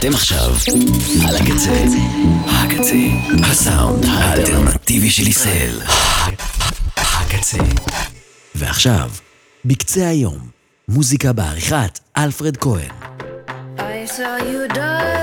אתם עכשיו על הקצה, הקצה, הסאונד האלטרנטיבי של ישראל. הקצה. ועכשיו, בקצה היום, מוזיקה בעריכת אלפרד כהן. I saw you die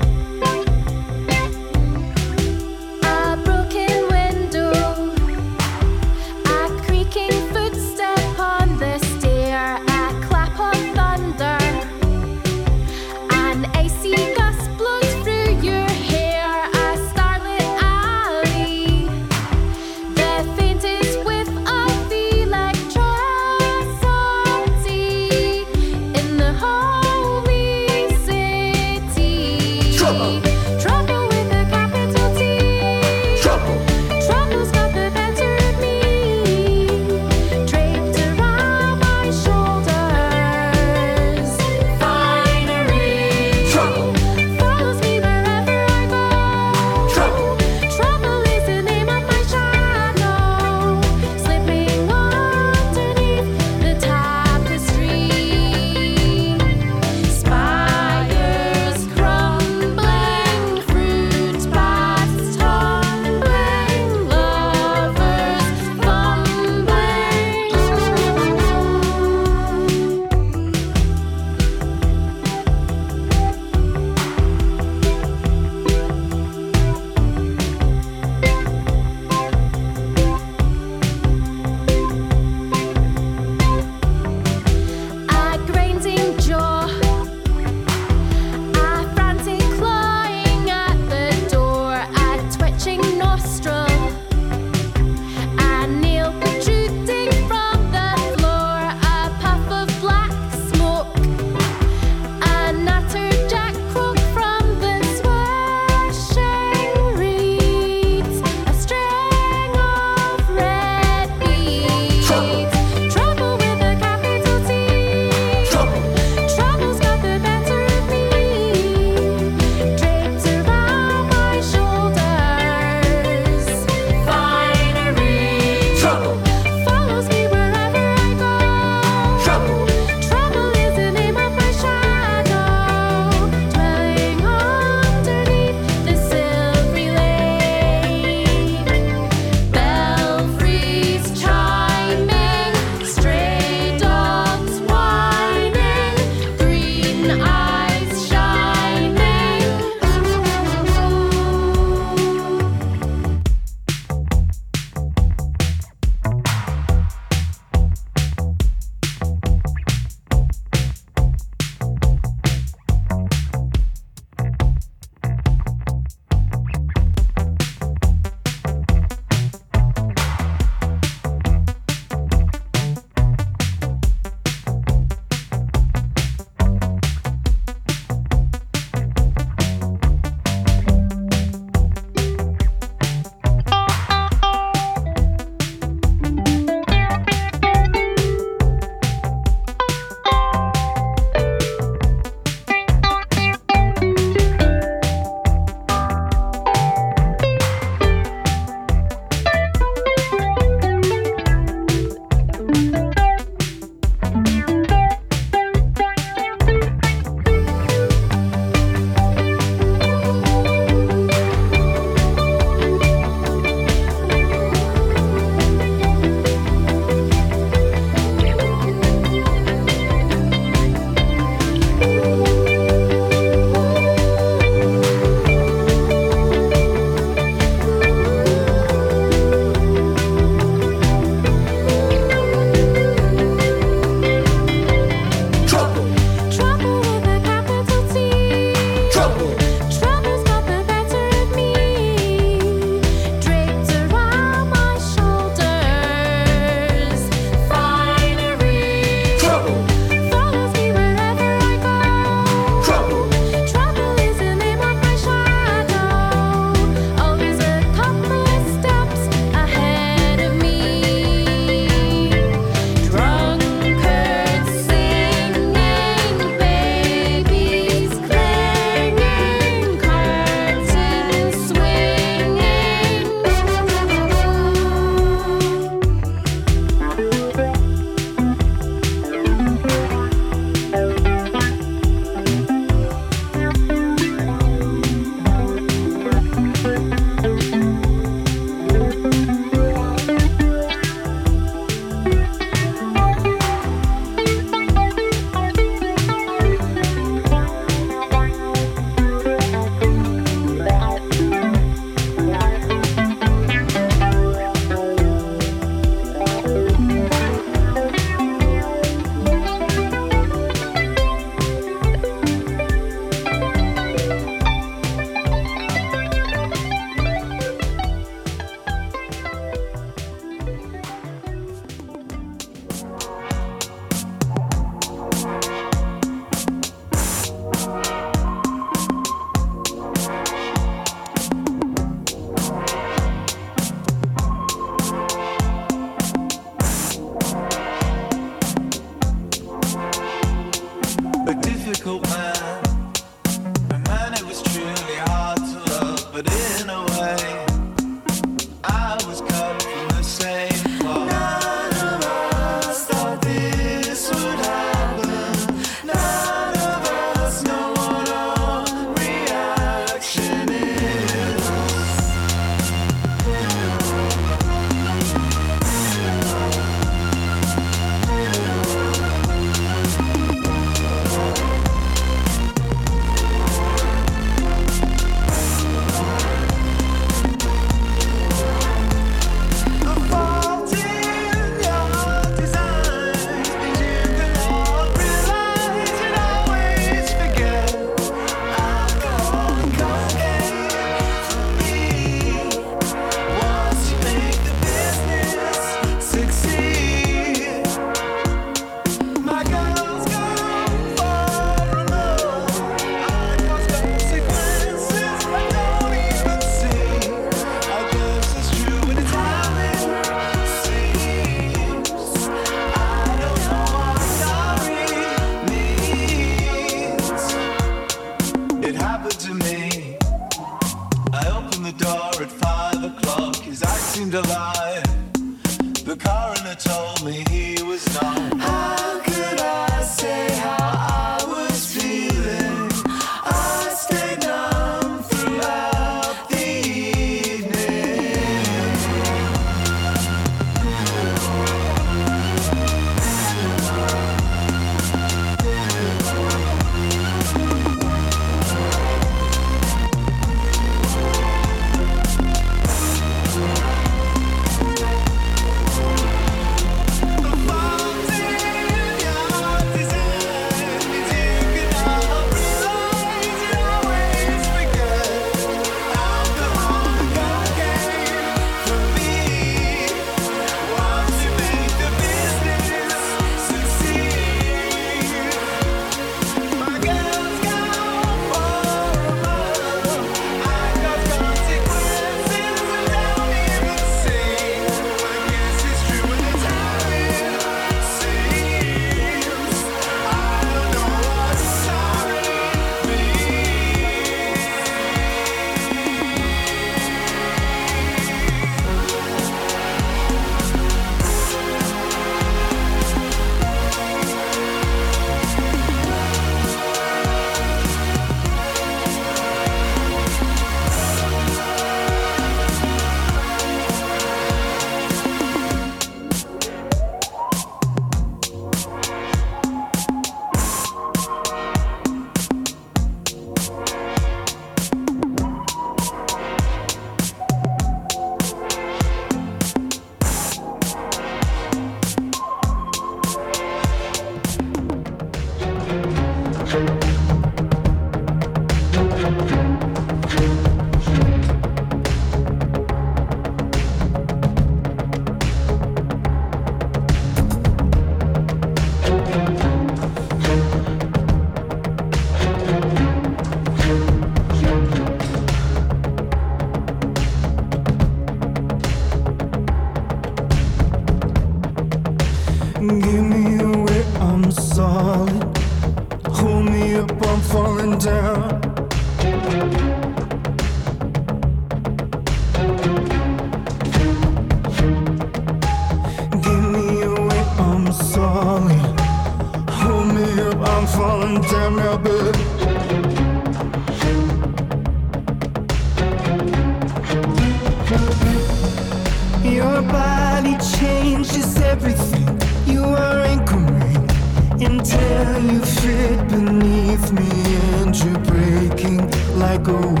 go.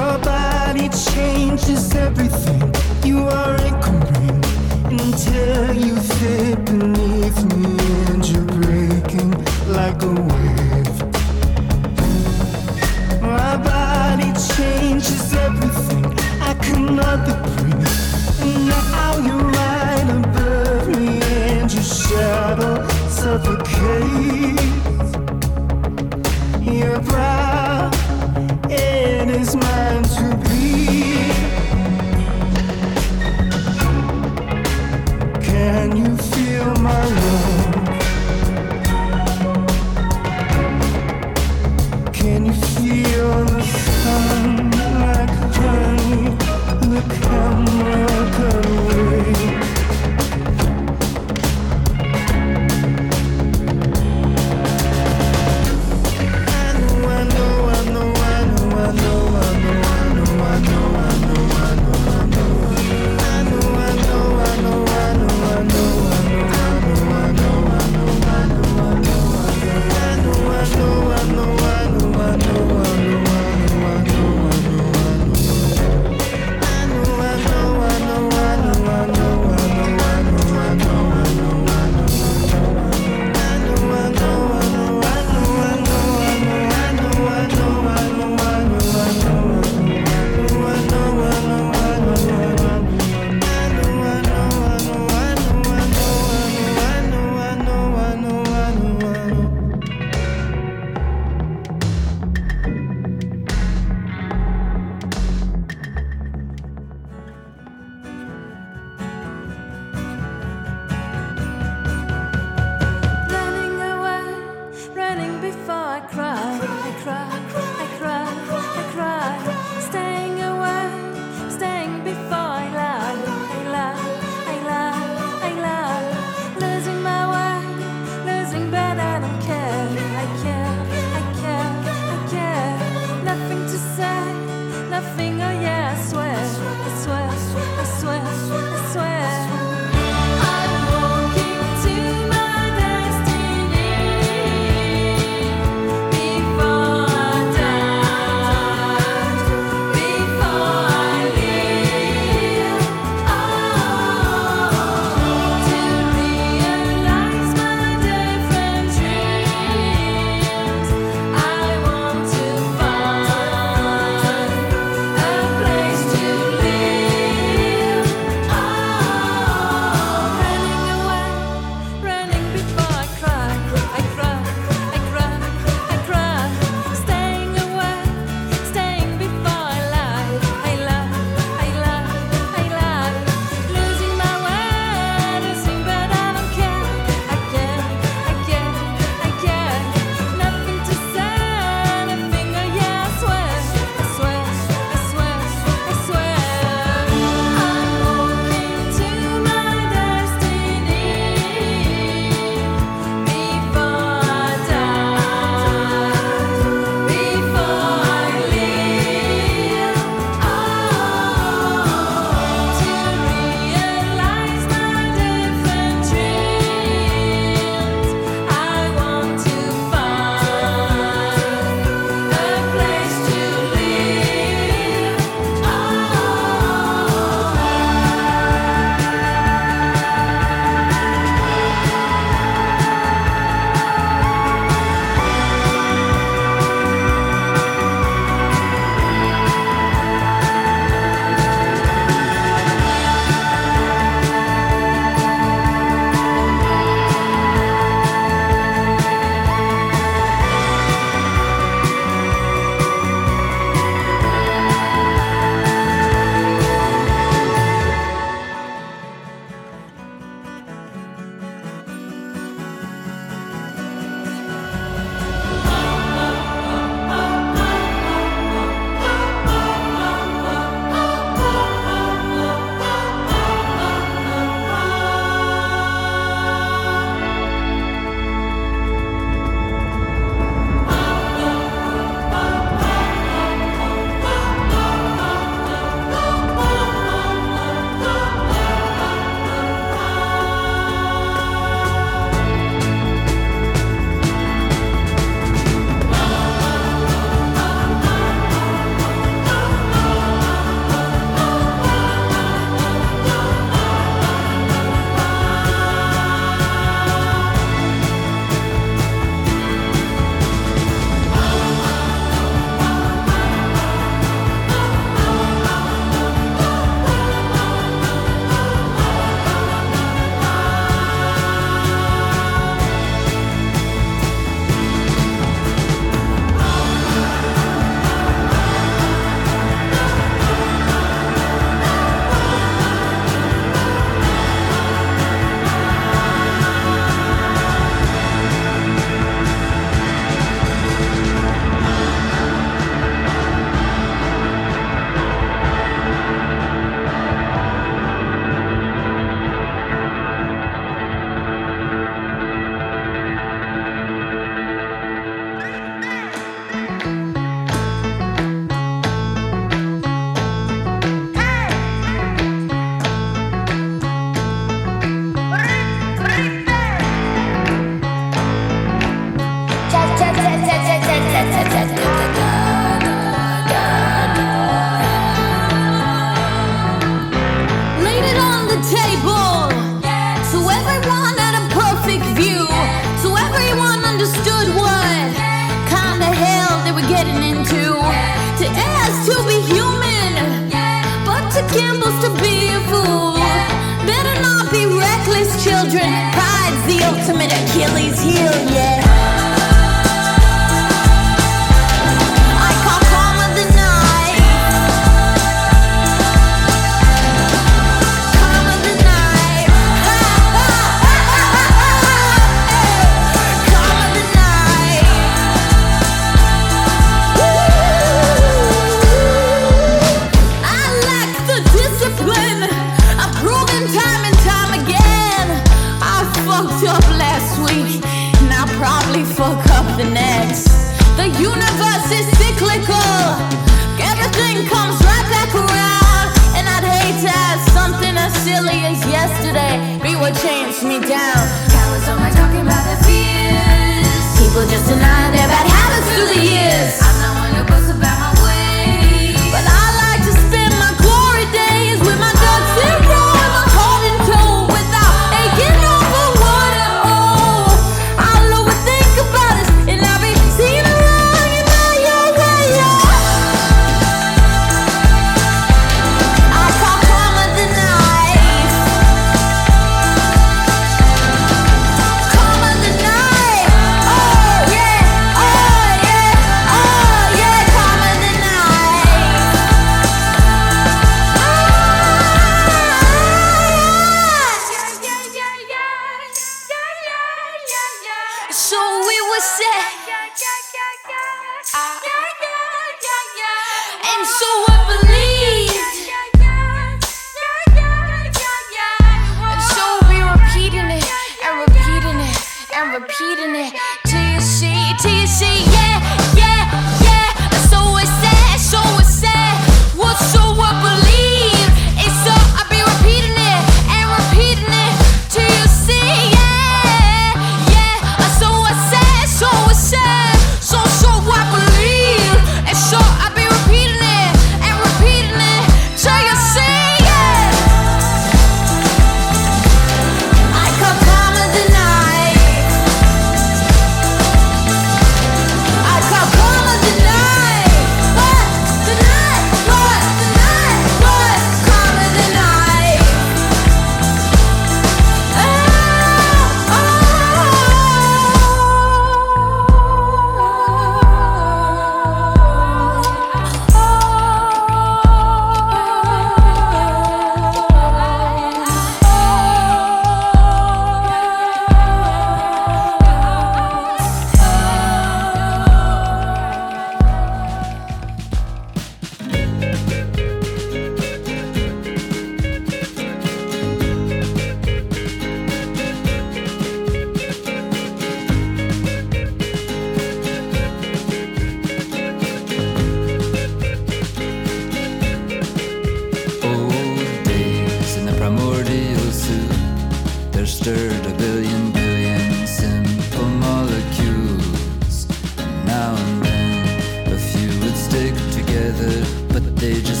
Just.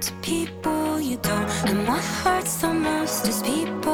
to people you don't. And what hurts the most is people.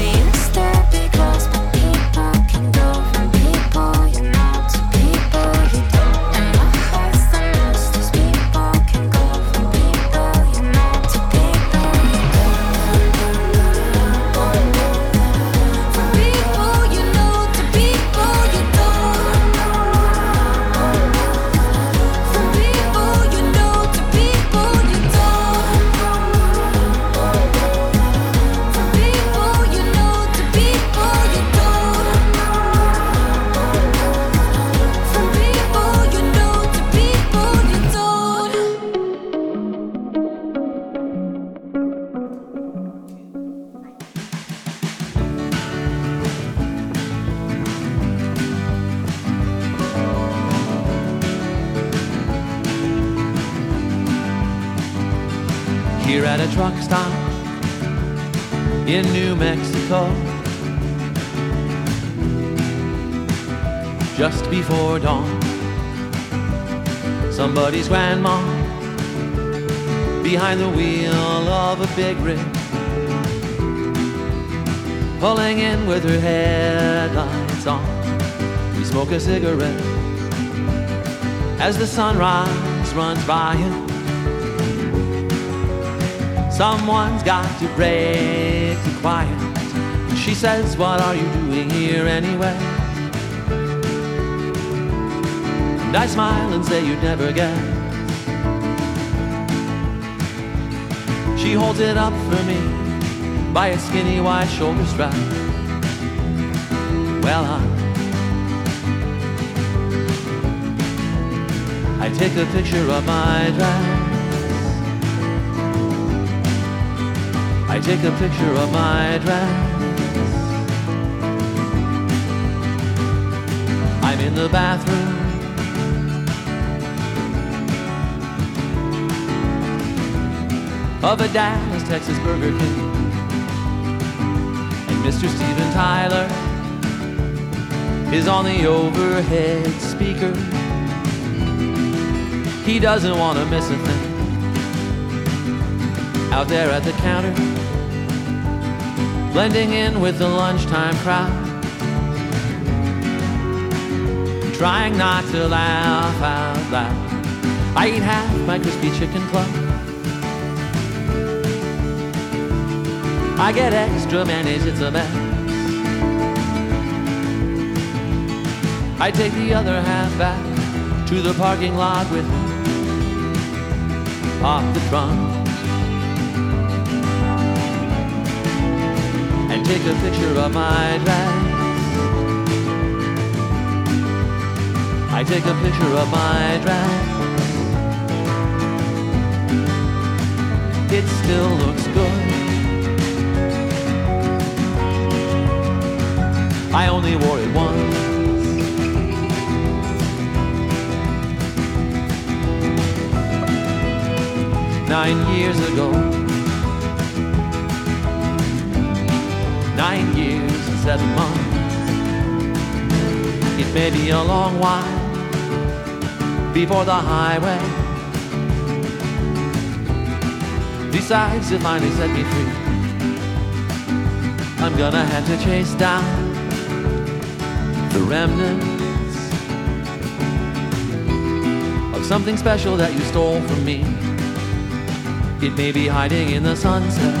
Dreamster behind the wheel of a big rig, pulling in with her headlights on. We smoke a cigarette as the sunrise runs by him. Someone's got to break the quiet. She says, What are you doing here anyway? And I smile and say, You'd never guess. She holds it up for me by a skinny white shoulder strap. Well, I, I take a picture of my dress. I take a picture of my dress. I'm in the bathroom. of a Dallas, Texas Burger King. And Mr. Steven Tyler is on the overhead speaker. He doesn't want to miss a thing out there at the counter, blending in with the lunchtime crowd. Trying not to laugh out loud. I eat half my crispy chicken club I get extra mayonnaise, it's a mess. I take the other half back to the parking lot with me. Pop the trunk and take a picture of my dress. I take a picture of my dress. It's still I only wore it once. Nine years ago. Nine years and seven months. It may be a long while before the highway decides to finally set me free. I'm gonna have to chase down the remnants of something special that you stole from me. It may be hiding in the sunset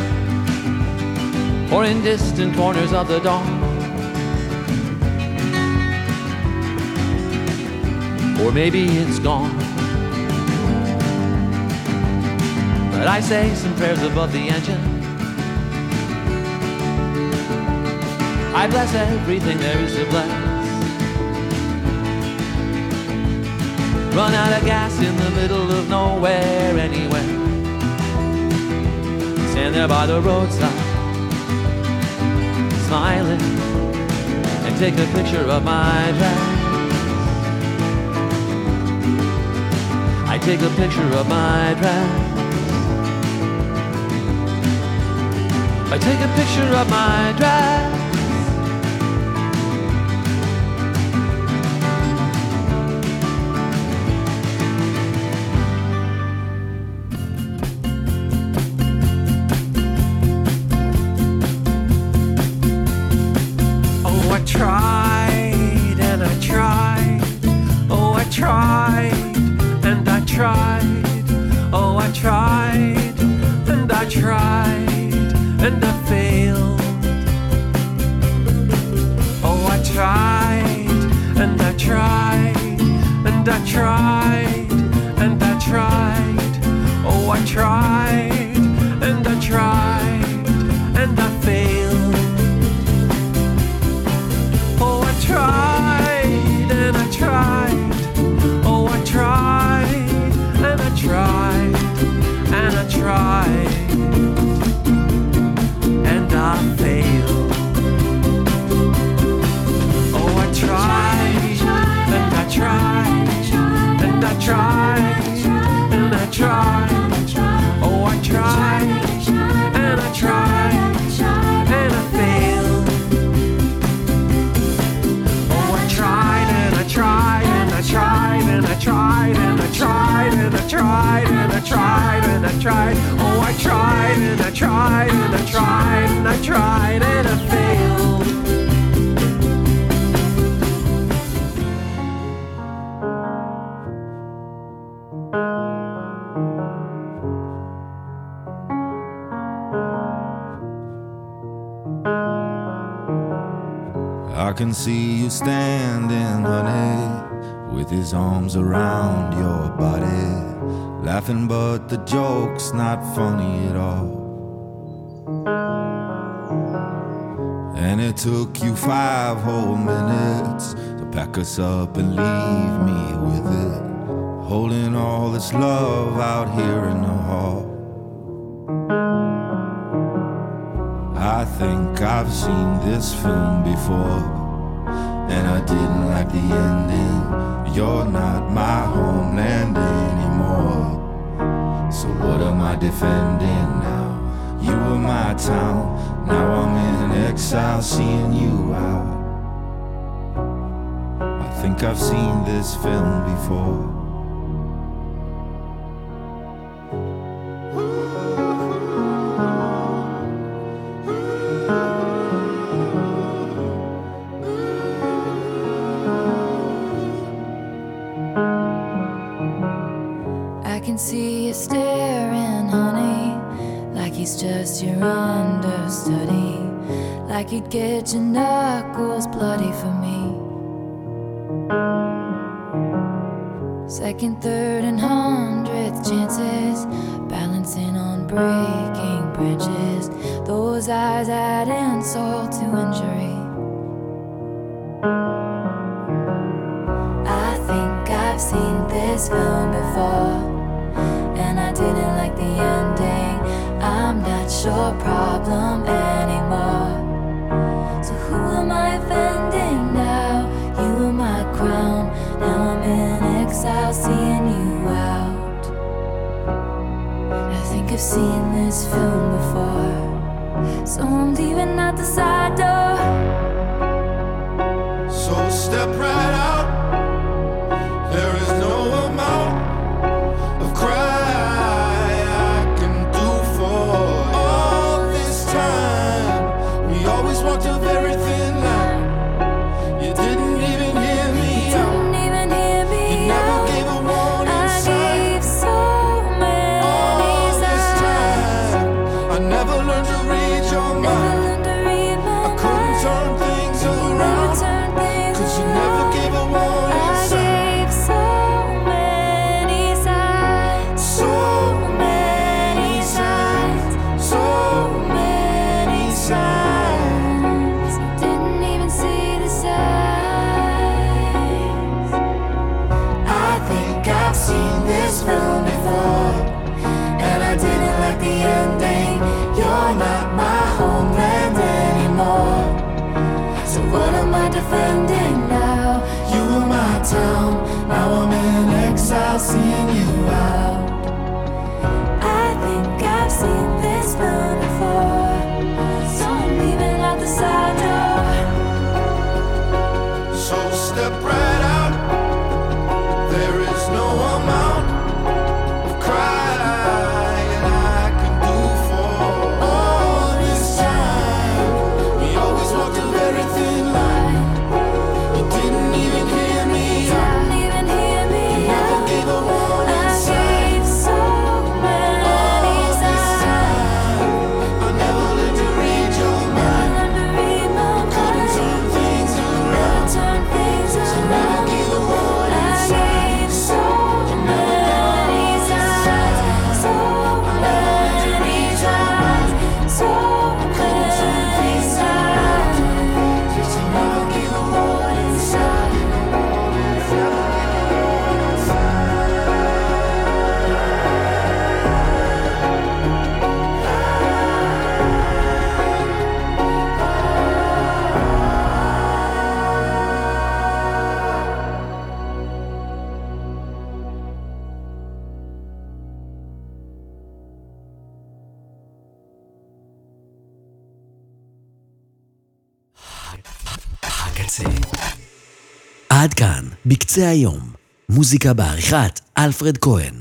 or in distant corners of the dawn. Or maybe it's gone. But I say some prayers above the engine. I bless everything there is to bless. Run out of gas in the middle of nowhere anyway. Stand there by the roadside, smiling, and take a picture of my dress. I take a picture of my dress. I take a picture of my dress. Arms around your body, laughing, but the joke's not funny at all. And it took you five whole minutes to pack us up and leave me with it, holding all this love out here in the hall. I think I've seen this film before, and I didn't like the ending. You're not my homeland anymore. So what am I defending now? You were my town, now I'm in exile, seeing you out. I think I've seen this film before. Get your knuckles bloody for me. Second, third. בקצה היום, מוזיקה בעריכת אלפרד כהן.